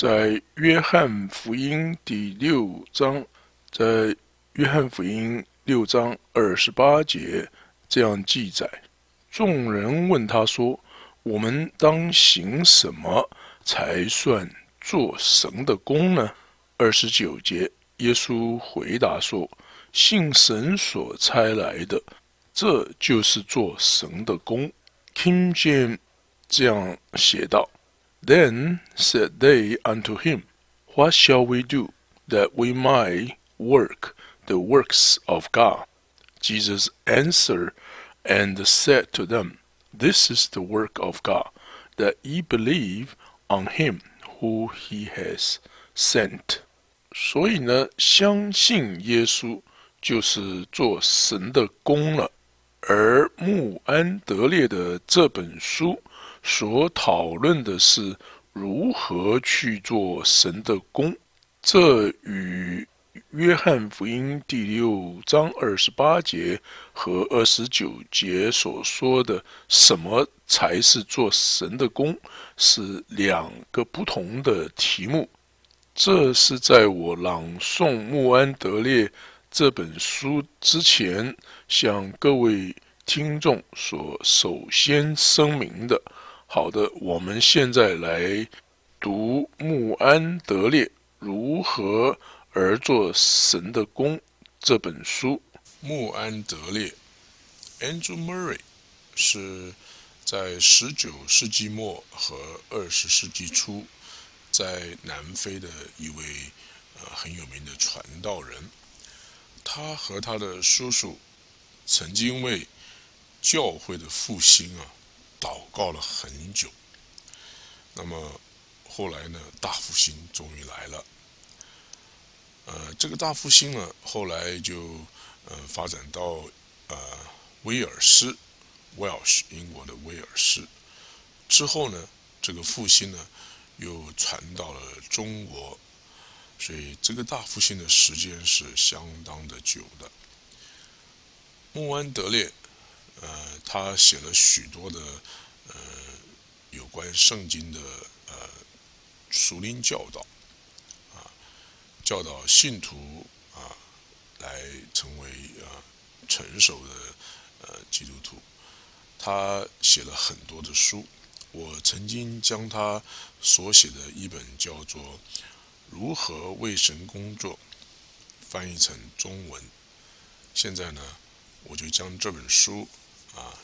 在约翰福音第六章，在约翰福音六章二十八节这样记载：众人问他说：“我们当行什么才算做神的功呢？”二十九节，耶稣回答说：“信神所差来的，这就是做神的功。” King James 这样写道 ：“Then said they unto him, What shall we do that we might work the works of God? Jesus answered and said to them, This is the work of God, that ye believe on him who he has sent. 所以呢，相信耶稣就是做神的功了。而穆安德烈的这本书 所讨论的是如何去做神的功，这与约翰福音第六章二十八节和二十九节所说的什么才是做神的功是两个不同的题目。这是在我朗诵穆安德烈这本书之前。向各位听众所首先声明的，好的，我们现在来读穆安德烈如何而做神的功这本书。穆安德烈 （Andrew Murray） 是在十九世纪末和二十世纪初在南非的一位呃很有名的传道人。他和他的叔叔。曾经为教会的复兴啊祷告了很久。那么后来呢，大复兴终于来了。呃，这个大复兴呢，后来就呃发展到呃威尔斯 （Welsh） 英国的威尔斯。之后呢，这个复兴呢又传到了中国，所以这个大复兴的时间是相当的久的。穆安德烈，呃，他写了许多的呃有关圣经的呃属灵教导，啊，教导信徒啊来成为啊成熟的呃基督徒。他写了很多的书，我曾经将他所写的一本叫做《如何为神工作》翻译成中文，现在呢。我就将这本书啊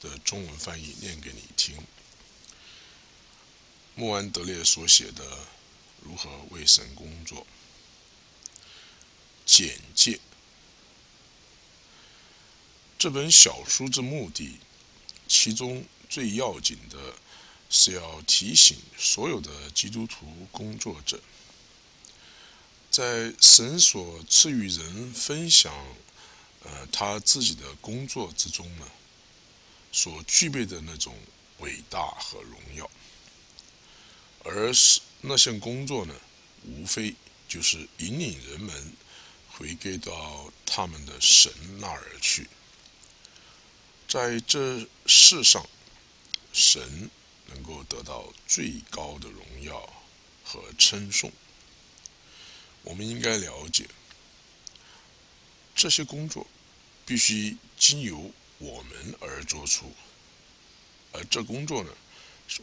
的中文翻译念给你听。穆安德烈所写的《如何为神工作》简介。这本小书之目的，其中最要紧的是要提醒所有的基督徒工作者，在神所赐予人分享。呃，他自己的工作之中呢，所具备的那种伟大和荣耀，而是那项工作呢，无非就是引领人们回归到他们的神那儿去，在这世上，神能够得到最高的荣耀和称颂。我们应该了解。这些工作必须经由我们而做出，而这工作呢，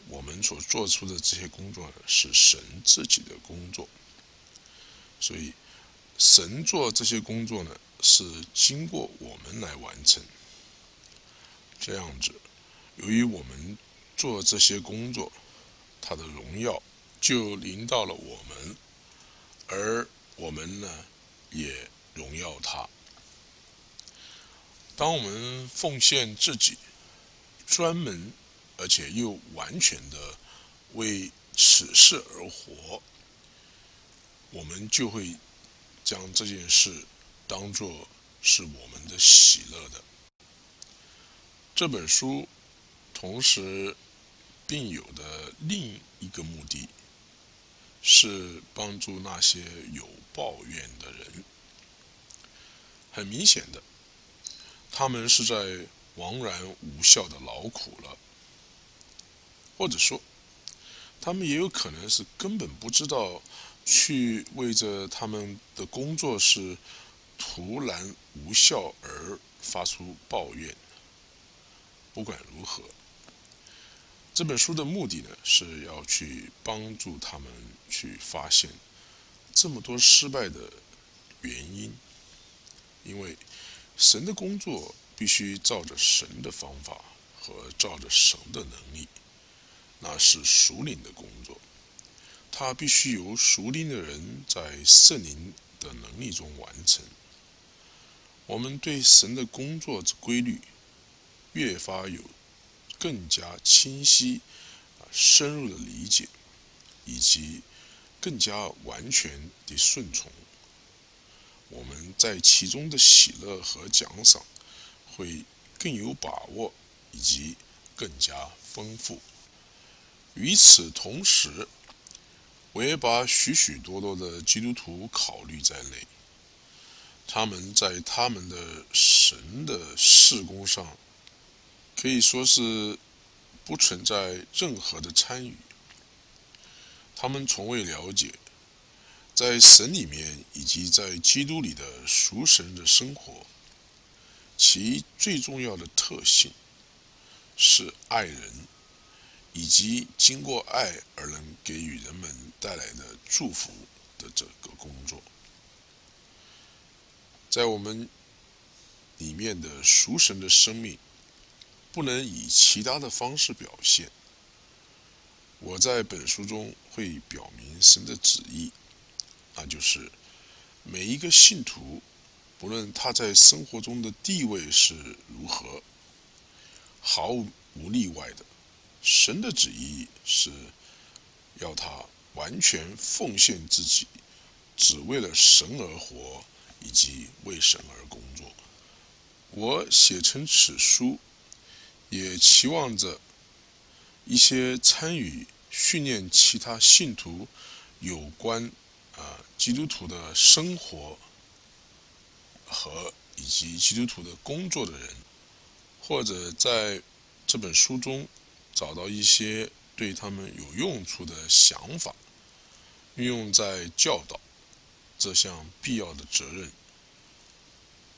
我们所做出的这些工作呢，是神自己的工作。所以，神做这些工作呢，是经过我们来完成。这样子，由于我们做这些工作，他的荣耀就临到了我们，而我们呢，也荣耀他。当我们奉献自己，专门而且又完全的为此事而活，我们就会将这件事当做是我们的喜乐的。这本书同时并有的另一个目的，是帮助那些有抱怨的人。很明显的。他们是在枉然无效的劳苦了，或者说，他们也有可能是根本不知道去为着他们的工作是徒然无效而发出抱怨。不管如何，这本书的目的呢，是要去帮助他们去发现这么多失败的原因，因为神的工作必须照着神的方法和照着神的能力，那是属灵的工作，它必须由属灵的人在圣灵的能力中完成。我们对神的工作之规律。越发有更加清晰、啊深入的理解，以及更加完全的顺从，我们在其中的喜乐和奖赏会更有把握，以及更加丰富。与此同时，我也把许许多多的基督徒考虑在内，他们在他们的神的事工上。可以说是不存在任何的参与，他们从未了解在神里面以及在基督里的属神的生活，其最重要的特性是爱人，以及经过爱而能给予人们带来的祝福的这个工作，在我们里面的属神的生命。不能以其他的方式表现。我在本书中会表明神的旨意，那就是每一个信徒，不论他在生活中的地位是如何，毫无例外的，神的旨意是要他完全奉献自己，只为了神而活，以及为神而工作。我写成此书。也期望着一些参与训练其他信徒有关啊基督徒的生活和以及基督徒的工作的人，或者在这本书中找到一些对他们有用处的想法，运用在教导这项必要的责任，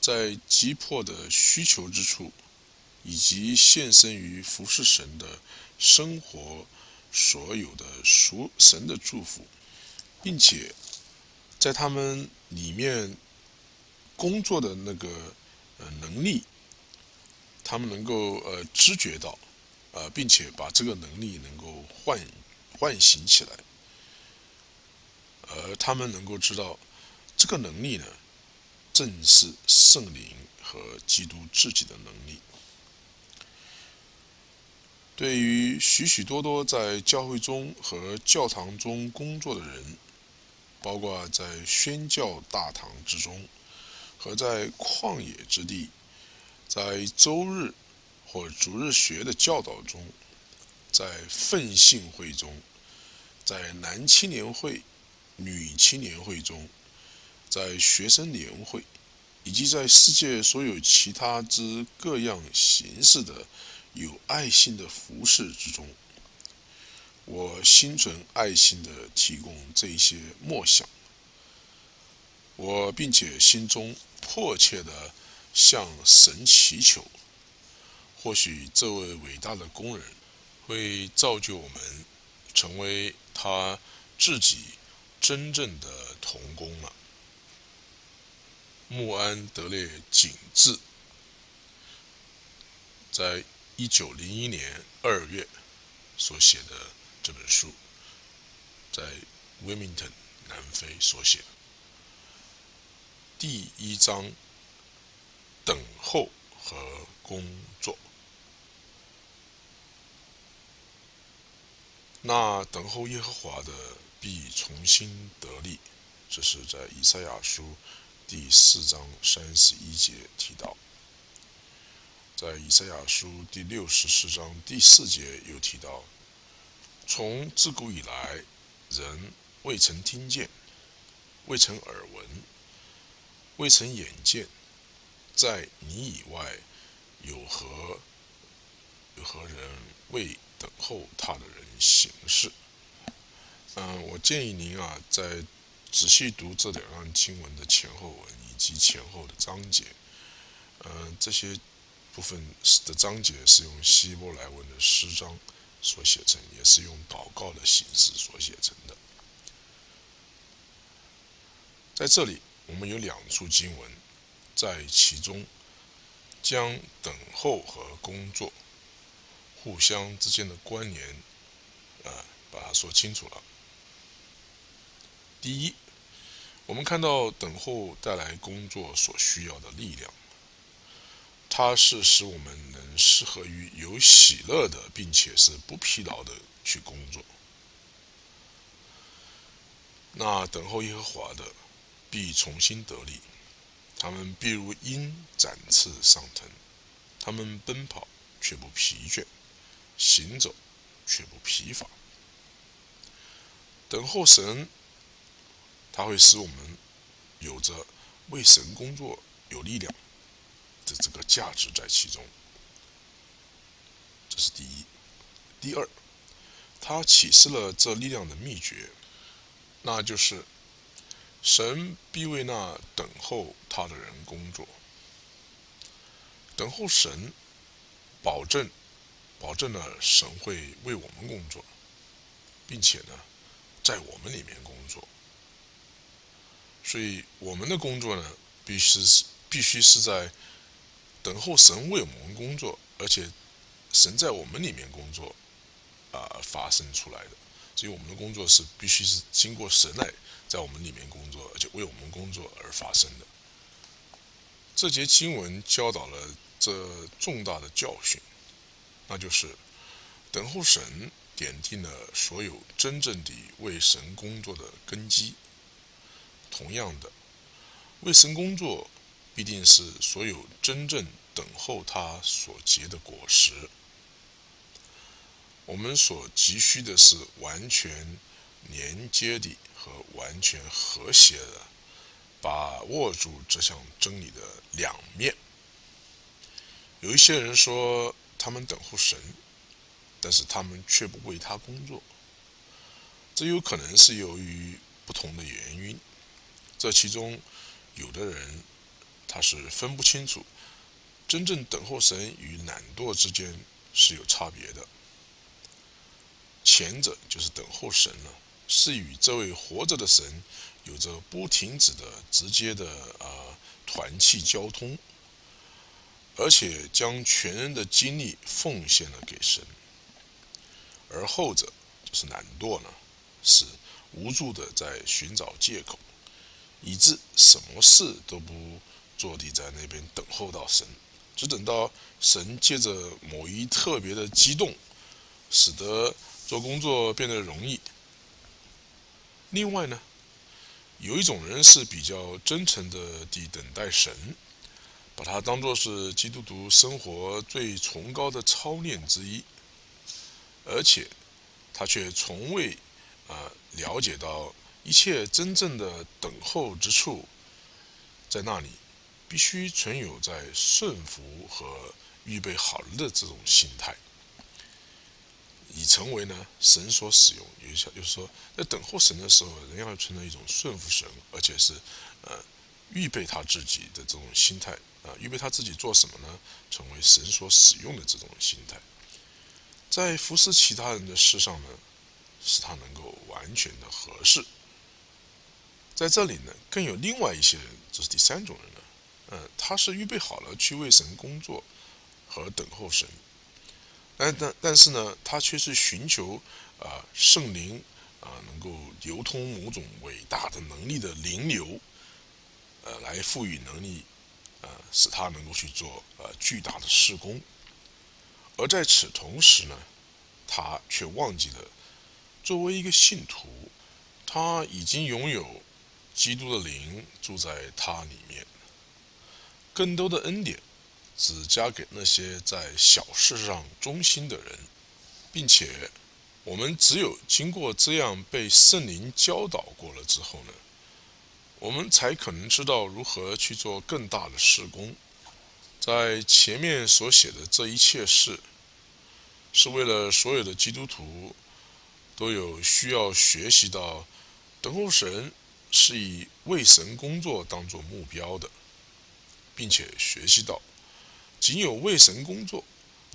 在急迫的需求之处。以及献身于服侍神的生活，所有的属神的祝福，并且在他们里面工作的那个呃能力，他们能够呃知觉到，呃，并且把这个能力能够唤唤醒起来，而他们能够知道这个能力呢，正是圣灵和基督自己的能力。对于许许多多在教会中和教堂中工作的人，包括在宣教大堂之中，和在旷野之地，在周日或主日学的教导中，在奋信会中，在男青年会、女青年会中，在学生联会，以及在世界所有其他之各样形式的。有爱心的服饰之中，我心存爱心的提供这些默想。我并且心中迫切的向神祈求，或许这位伟大的工人会造就我们成为他自己真正的童工了。穆安德烈景致在。一九零一年二月所写的这本书，在 Wilmington 南非所写，第一章等候和工作。那等候耶和华的必重新得力，这是在以赛亚书第四章三十一节提到。在以赛亚书第六十四章第四节有提到：从自古以来，人未曾听见，未曾耳闻，未曾眼见，在你以外，有何有何人为等候他的人行事？嗯，我建议您啊，在仔细读这两段经文的前后文以及前后的章节。嗯，这些部分的章节是用希伯来文的诗章所写成，也是用祷告的形式所写成的。在这里，我们有两处经文，在其中将等候和工作互相之间的关联，啊，把它说清楚了。第一，我们看到等候带来工作所需要的力量，它是使我们能适合于有喜乐的，并且是不疲劳的去工作。那等候耶和华的。必重新得力，他们必如鹰展翅上腾，他们奔跑却不疲倦，行走却不疲乏。等候神，他会使我们有着为神工作有力量的这个价值在其中。这是第一。第二，他启示了这力量的秘诀，那就是。神必为那等候他的人工作，等候神，保证，保证了神会为我们工作，并且呢，在我们里面工作。所以我们的工作呢，必须是必须是在等候神为我们工作，而且神在我们里面工作啊发生出来的。所以我们的工作是必须是经过神来。在我们里面工作，而且为我们工作而发生的。这节经文教导了这重大的教训，那就是等候神点定了所有真正的为神工作的根基。同样的，为神工作必定是所有真正等候他所结的果实。我们所急需的是完全连接的。和完全和谐的把握住这项真理的两面。有一些人说他们等候神，但是他们却不为他工作。这有可能是由于不同的原因。这其中，有的人他是分不清楚真正等候神与懒惰之间是有差别的。前者就是等候神了。是与这位活着的神有着不停止的直接的啊团契交通，而且将全人的精力奉献了给神；而后者就是懒惰呢，是无助的在寻找借口，以致什么事都不坐地在那边等候到神，只等到神借着某一特别的激动，使得做工作变得容易。另外呢，有一种人是比较真诚的地等待神，把它当作是基督徒生活最崇高的操练之一，而且他却从未啊了解到一切真正的等候之处，在那里必须存有在顺服和预备好了的这种心态。已成为呢神所使用，有效就是说，在等候神的时候，人要存在一种顺服神，而且是呃预备他自己的这种心态啊，预备他自己做什么呢？成为神所使用的这种心态，在服侍其他人的事上呢，使他能够完全的合适。在这里呢，更有另外一些人，这是第三种人呢，嗯，他是预备好了去为神工作和等候神。但但但是呢，他却是寻求啊圣灵啊能够流通某种伟大的能力的灵流，呃，来赋予能力，呃，使他能够去做呃巨大的施工。而在此同时呢，他却忘记了，作为一个信徒，他已经拥有基督的灵住在他里面，更多的恩典。只加给那些在小事上忠心的人，并且我们只有经过这样被圣灵教导过了之后呢，我们才可能知道如何去做更大的施工。在前面所写的这一切事，是为了所有的基督徒都有需要学习到等候神是以为神工作当做目标的，并且学习到仅有为神工作，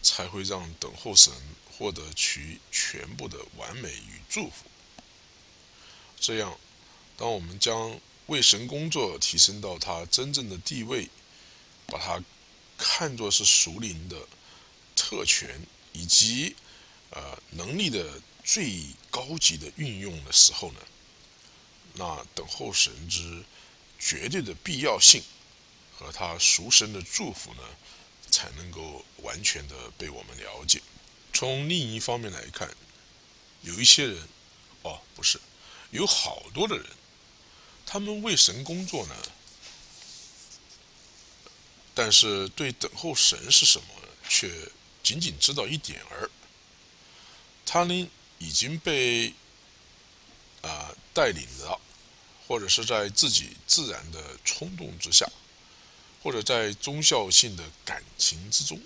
才会让等候神获得其全部的完美与祝福。这样，当我们将为神工作提升到他真正的地位，把它看作是属灵的特权以及呃能力的最高级的运用的时候呢，那等候神之绝对的必要性和他赎身的祝福呢，才能够完全的被我们了解。从另一方面来看，有一些人，哦，不是。有好多的人，他们为神工作呢，但是对等候神是什么，却仅仅知道一点儿。他呢已经被啊带领了，或者是在自己自然的冲动之下，或者在忠孝性的感情之中，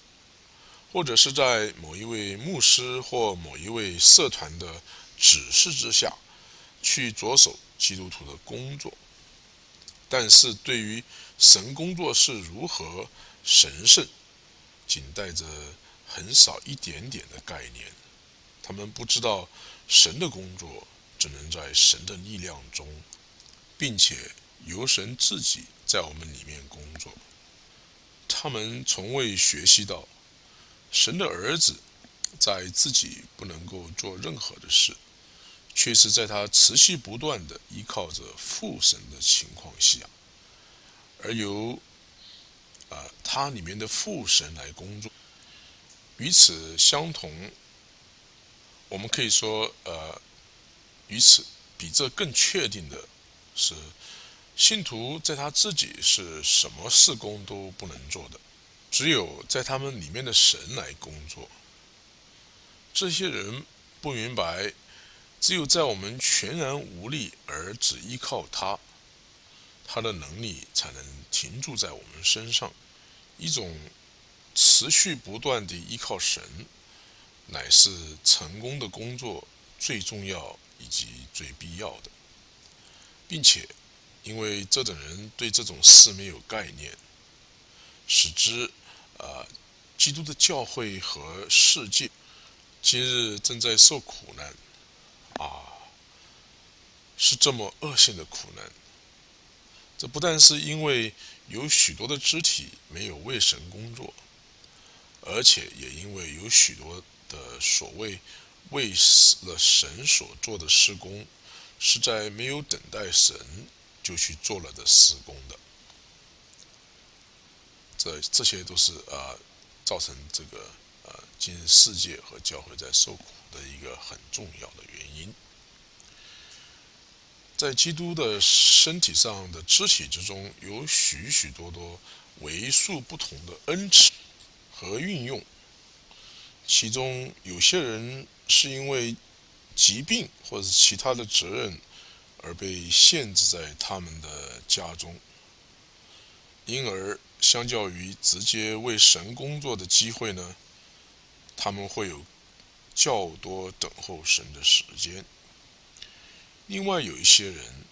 或者是在某一位牧师或某一位社团的指示之下。去着手基督徒的工作，但是对于神工作是如何神圣，仅带着很少一点点的概念。他们不知道神的工作只能在神的力量中，并且由神自己在我们里面工作。他们从未学习到神的儿子在自己不能够做任何的事。却是在他持续不断的依靠着父神的情况下，而由啊他里面的父神来工作。与此相同，我们可以说，呃，与此比这更确定的是，信徒在他自己是什么事工都不能做的，只有在他们里面的神来工作。这些人不明白。只有在我们全然无力而只依靠他，他的能力才能停驻在我们身上。一种持续不断的依靠神，乃是成功的工作最重要以及最必要的，并且因为这等人对这种事没有概念，使之啊，基督的教会和世界今日正在受苦难。啊，是这么恶性的苦难。这不但是因为有许多的肢体没有为神工作，而且也因为有许多的所谓为了神所做的施工，是在没有等待神就去做了的施工的。这这些都是啊，造成这个呃，今世界和教会在受苦。的一个很重要的原因，在基督的身体上的肢体之中，有许许多多为数不同的恩赐和运用。其中有些人是因为疾病或者其他的责任而被限制在他们的家中，因而相较于直接为神工作的机会呢，他们会有。较多等候神的时间。另外有一些人，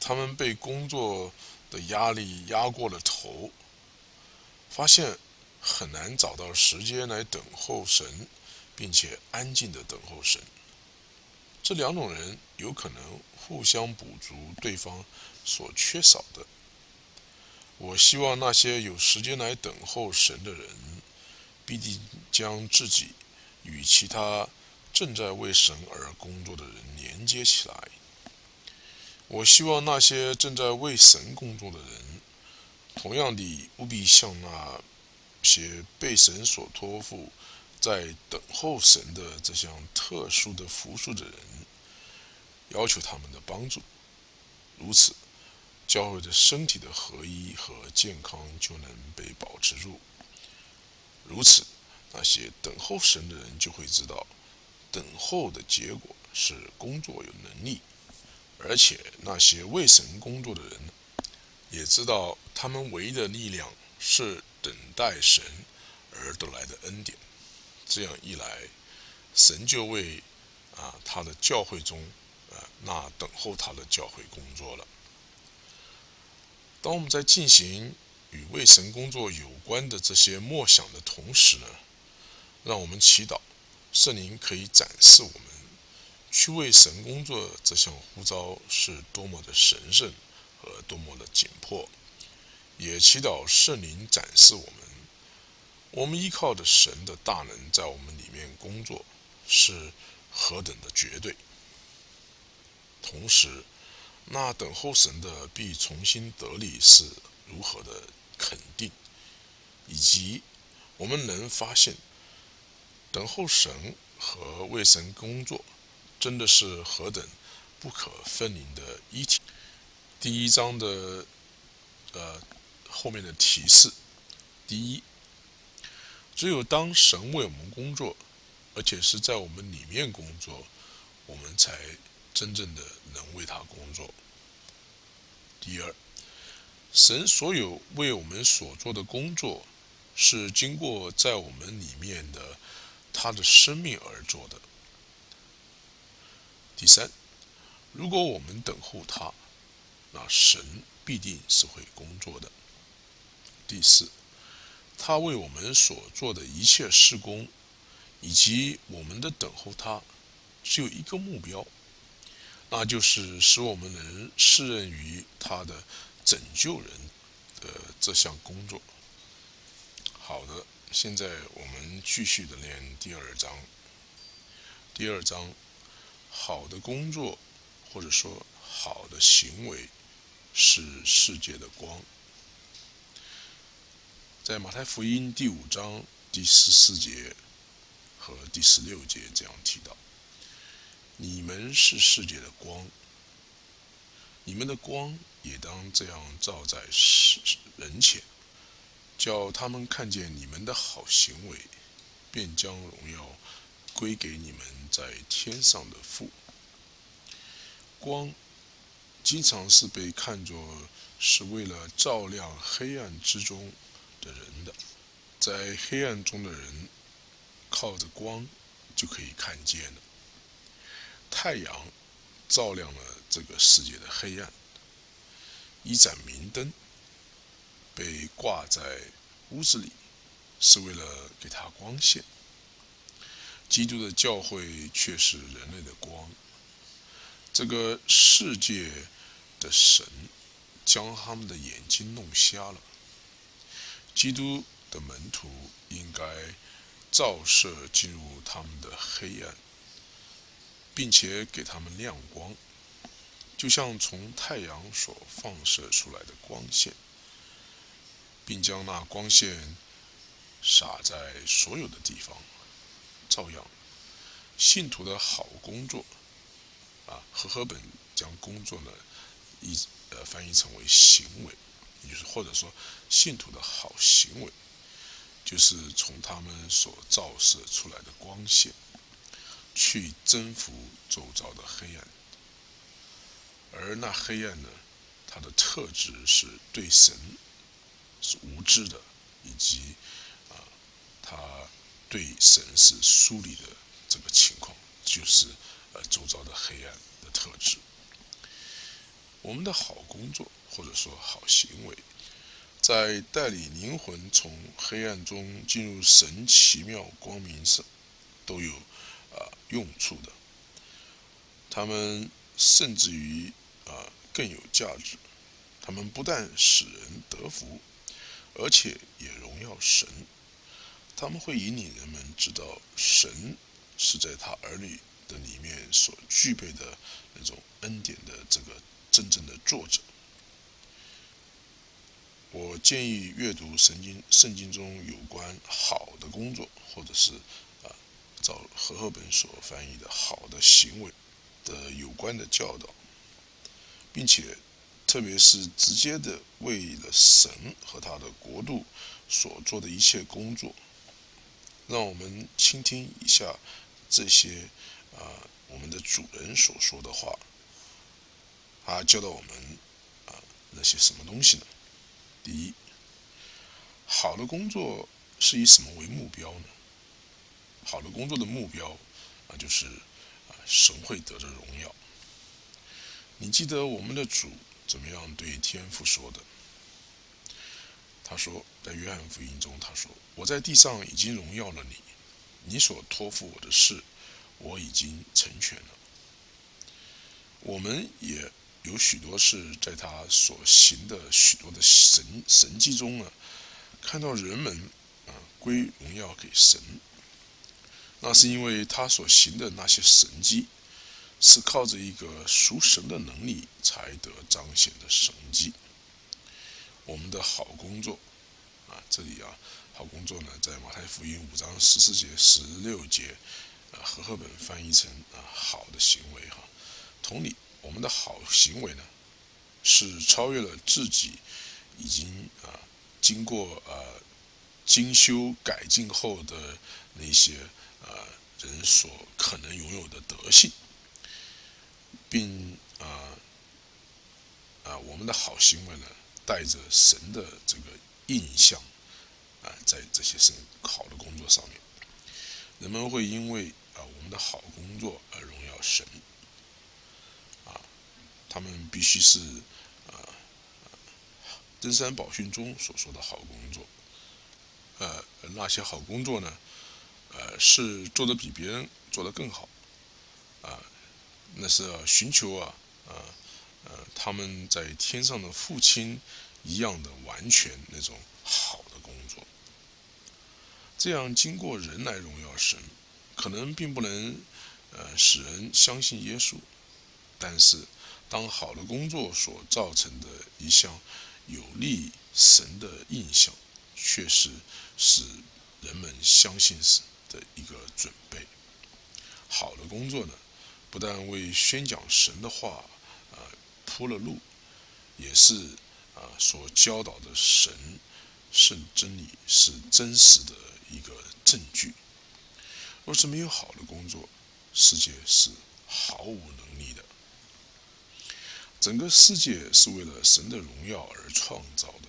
他们被工作的压力压过了头，发现很难找到时间来等候神，并且安静的等候神。这两种人有可能互相补足对方所缺少的。我希望那些有时间来等候神的人，必定将自己。与其他正在为神而工作的人连接起来。我希望那些正在为神工作的人，同样的务必向那些被神所托付在等候神的这项特殊的服务的人，要求他们的帮助。如此，教会的身体的合一和健康就能被保持住。如此。那些等候神的人就会知道，等候的结果是工作有能力，而且那些为神工作的人，也知道他们唯一的力量是等待神而得来的恩典。这样一来，神就为啊他的教会中那等候他的教会工作了。当我们在进行与为神工作有关的这些默想的同时呢，让我们祈祷圣灵可以展示我们去为神工作这项呼召是多么的神圣和多么的紧迫，也祈祷圣灵展示我们，我们依靠的神的大能在我们里面工作是何等的绝对，同时。那等候神的必重新得力是如何的肯定，以及我们能发现等候神和为神工作真的是何等不可分离的一体。第一章的呃后面的提示：第一，只有当神为我们工作，而且是在我们里面工作，我们才。真正的能为他工作。第二，神所有为我们所做的工作，是经过在我们里面的他的生命而做的。第三，如果我们等候他，那神必定是会工作的。第四，他为我们所做的一切事工，以及我们的等候他，只有一个目标。那就是使我们能适任于他的拯救人的这项工作。好的，现在我们继续的练第二章。第二章，好的工作或者说好的行为是世界的光。在马太福音第五章第十四节和第十六节这样提到。你们是世界的光，你们的光也当这样照在世人前，叫他们看见你们的好行为，便将荣耀归给你们在天上的父。光经常是被看作是为了照亮黑暗之中的人的，在黑暗中的人靠着光就可以看见了。太阳照亮了这个世界的黑暗，一盏明灯被挂在屋子里，是为了给他光线。基督的教会却是人类的光。这个世界的神将他们的眼睛弄瞎了。基督的门徒应该照射进入他们的黑暗。并且给他们亮光，就像从太阳所放射出来的光线，并将那光线洒在所有的地方。照样，信徒的好工作，啊，和合本将工作呢，一呃翻译成为行为，也就是或者说信徒的好行为，就是从他们所照射出来的光线。去征服周遭的黑暗，而那黑暗呢？它的特质是对神是无知的，以及啊，他对神是疏离的这个情况，就是呃周遭的黑暗的特质。我们的好工作或者说好行为，在带领灵魂从黑暗中进入神奇妙光明上，都有。啊，用处的，他们甚至于啊更有价值。他们不但使人得福，而且也荣耀神。他们会引领人们知道神是在他儿女的里面所具备的那种恩典的这个真正的作者。我建议阅读圣经，圣经中有关好的工作，或者是。照和赫本所翻译的好的行为的有关的教导，并且特别是直接的为了神和他的国度所做的一切工作，让我们倾听一下这些啊我们的主人所说的话，他教导我们啊那些什么东西呢？第一，好的工作是以什么为目标呢？好的工作的目标啊，就是啊神会得着荣耀。你记得我们的主怎么样对天父说的？他说，在约翰福音中，他说：“我在地上已经荣耀了你，你所托付我的事，我已经成全了。”我们也有许多事在他所行的许多的神神迹中呢，看到人们啊归荣耀给神。那是因为他所行的那些神迹，是靠着一个属神的能力才得彰显的神迹。我们的好工作，啊，这里啊，好工作呢，在马太福音五章十四节、十六节，啊，和合本翻译成啊，好的行为哈。同理，我们的好行为呢，是超越了自己已经啊，经过啊精修改进后的那些。啊，人所可能拥有的德性，并啊啊，我们的好行为呢，带着神的这个印象啊，在这些神好的工作上面，人们会因为啊我们的好工作而荣耀神。啊，他们必须是啊，登山宝训中所说的好工作。呃，那些好工作呢？是做的比别人做的更好，啊，那是寻求啊，啊，呃，他们在天上的父亲一样的完全那种好的工作，这样经过人来荣耀神，可能并不能呃使人相信耶稣，但是当好的工作所造成的一项有利神的印象，确实使人们相信神。的一个准备，好的工作呢，不但为宣讲神的话啊铺了路，也是啊所教导的神圣真理是真实的一个证据。若是没有好的工作，世界是毫无能力的。整个世界是为了神的荣耀而创造的。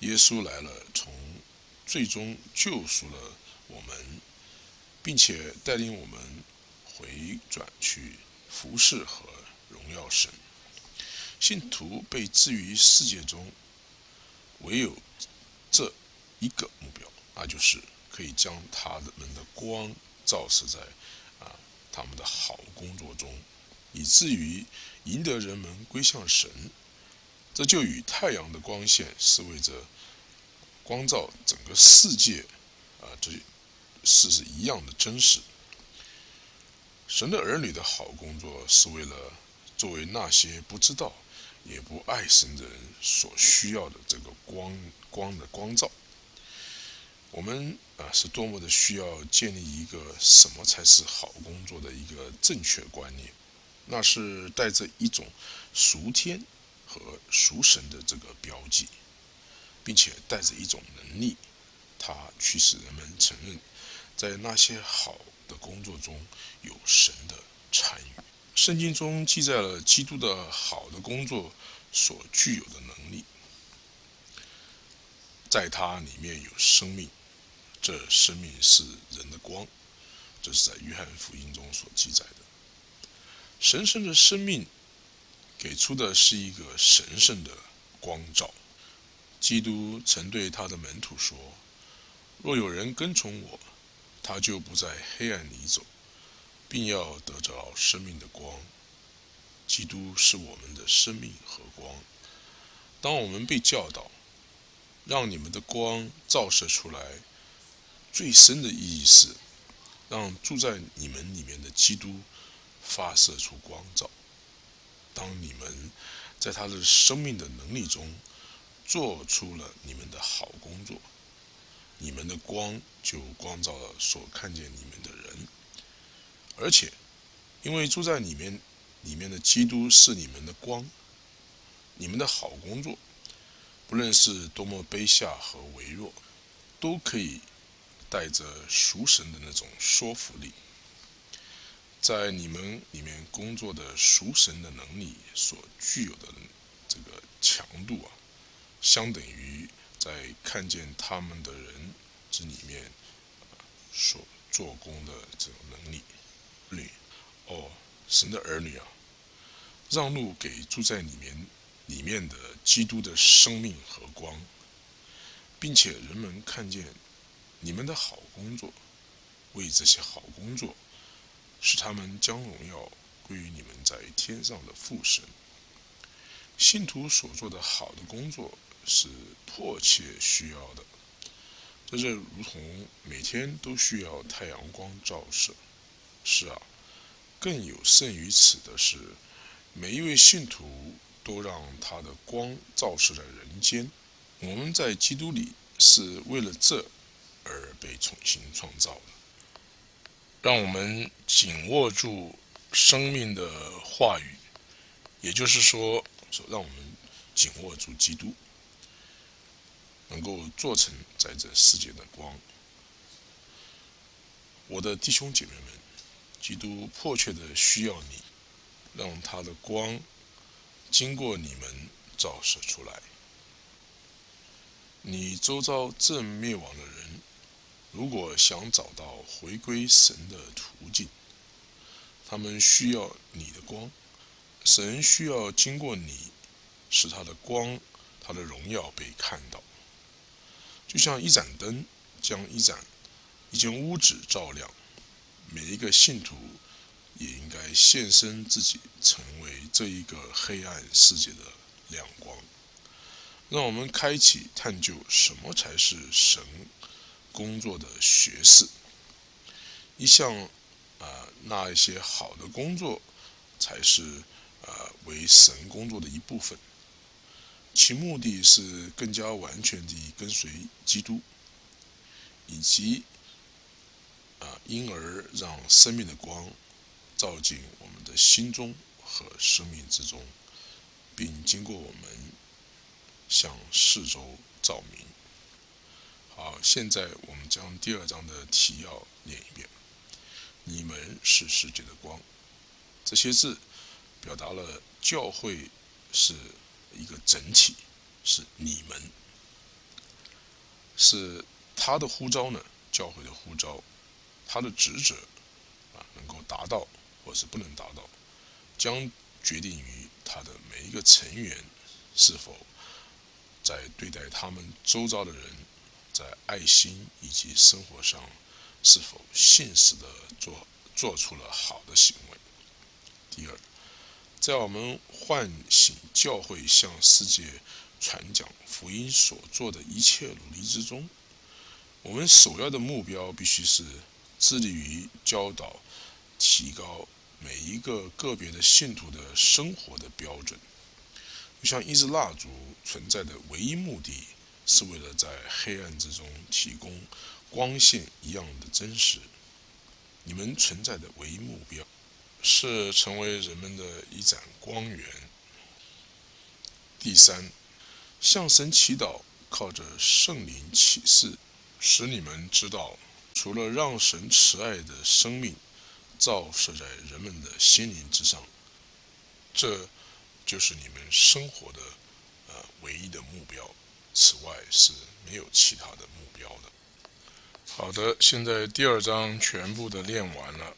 耶稣来了，从最终救赎了。我们，并且带领我们回转去服侍和荣耀神。信徒被置于世界中，唯有这一个目标，那就是可以将他们的光照射在啊他们的好工作中，以至于赢得人们归向神。这就与太阳的光线是为着光照整个世界啊这。事是一样的真实。神的儿女的好工作，是为了作为那些不知道也不爱神的人所需要的这个光光的光照。我们啊，是多么的需要建立一个什么才是好工作的一个正确观念，那是带着一种属天和属神的这个标记，并且带着一种能力，它驱使人们承认。在那些好的工作中有神的参与。圣经中记载了基督的好的工作所具有的能力，在它里面有生命，这生命是人的光，这是在约翰福音中所记载的。神圣的生命给出的是一个神圣的光照。基督曾对他的门徒说：“若有人跟从我。”他就不在黑暗里走，并要得着生命的光。基督是我们的生命和光。当我们被教导，让你们的光照射出来，最深的意义是，让住在你们里面的基督发射出光照。当你们在他的生命的能力中，做出了你们的好工作。你们的光就光照了所看见你们的人，而且，因为住在里面里面的基督是你们的光，你们的好工作，不论是多么卑下和微弱，都可以带着赎神的那种说服力，在你们里面工作的赎神的能力所具有的这个强度啊，相等于。在看见他们的人这里面所做工的这种能力，力，哦，神的儿女啊，让路给住在里面里面的基督的生命和光，并且人们看见你们的好工作，为这些好工作，使他们将荣耀归于你们在天上的父神。信徒所做的好的工作是迫切需要的，这就如同每天都需要太阳光照射。是啊。更有甚于此的是，每一位信徒都让他的光照射在人间。我们在基督里是为了这而被重新创造的。让我们紧握住生命的话语，也就是说，说让我们紧握住基督，能够做成在这世界的光。我的弟兄姐妹们。基督迫切的需要你，让他的光经过你们照射出来。你周遭正灭亡的人，如果想找到回归神的途径，他们需要你的光。神需要经过你，使他的光、他的荣耀被看到。就像一盏灯将一盏一间屋子照亮。每一个信徒也应该献身自己，成为这一个黑暗世界的亮光。让我们开启探究什么才是神工作的学士。一项啊，那一些好的工作才是啊为神工作的一部分。其目的是更加完全地跟随基督，以及。啊，因而让生命的光照进我们的心中和生命之中，并经过我们向四周照明。好，现在我们将第二章的提要念一遍：“你们是世界的光。”这些字表达了教会是一个整体，是你们，是他的呼召呢？教会的呼召。他的职责啊，能够达到或是不能达到，将决定于他的每一个成员是否在对待他们周遭的人，在爱心以及生活上是否现实的做做出了好的行为。第二，在我们唤醒教会向世界传讲福音所做的一切努力之中，我们首要的目标必须是。致力于教导、提高每一个个别的信徒的生活的标准，就像一支蜡烛存在的唯一目的是为了在黑暗之中提供光线一样的真实。你们存在的唯一目标是成为人们的一盏光源。第三，向神祈祷，靠着圣灵启示，使你们知道。除了让神慈爱的生命照射在人们的心灵之上，这就是你们生活的呃唯一的目标。此外是没有其他的目标的。好的，现在第二章全部的练完了。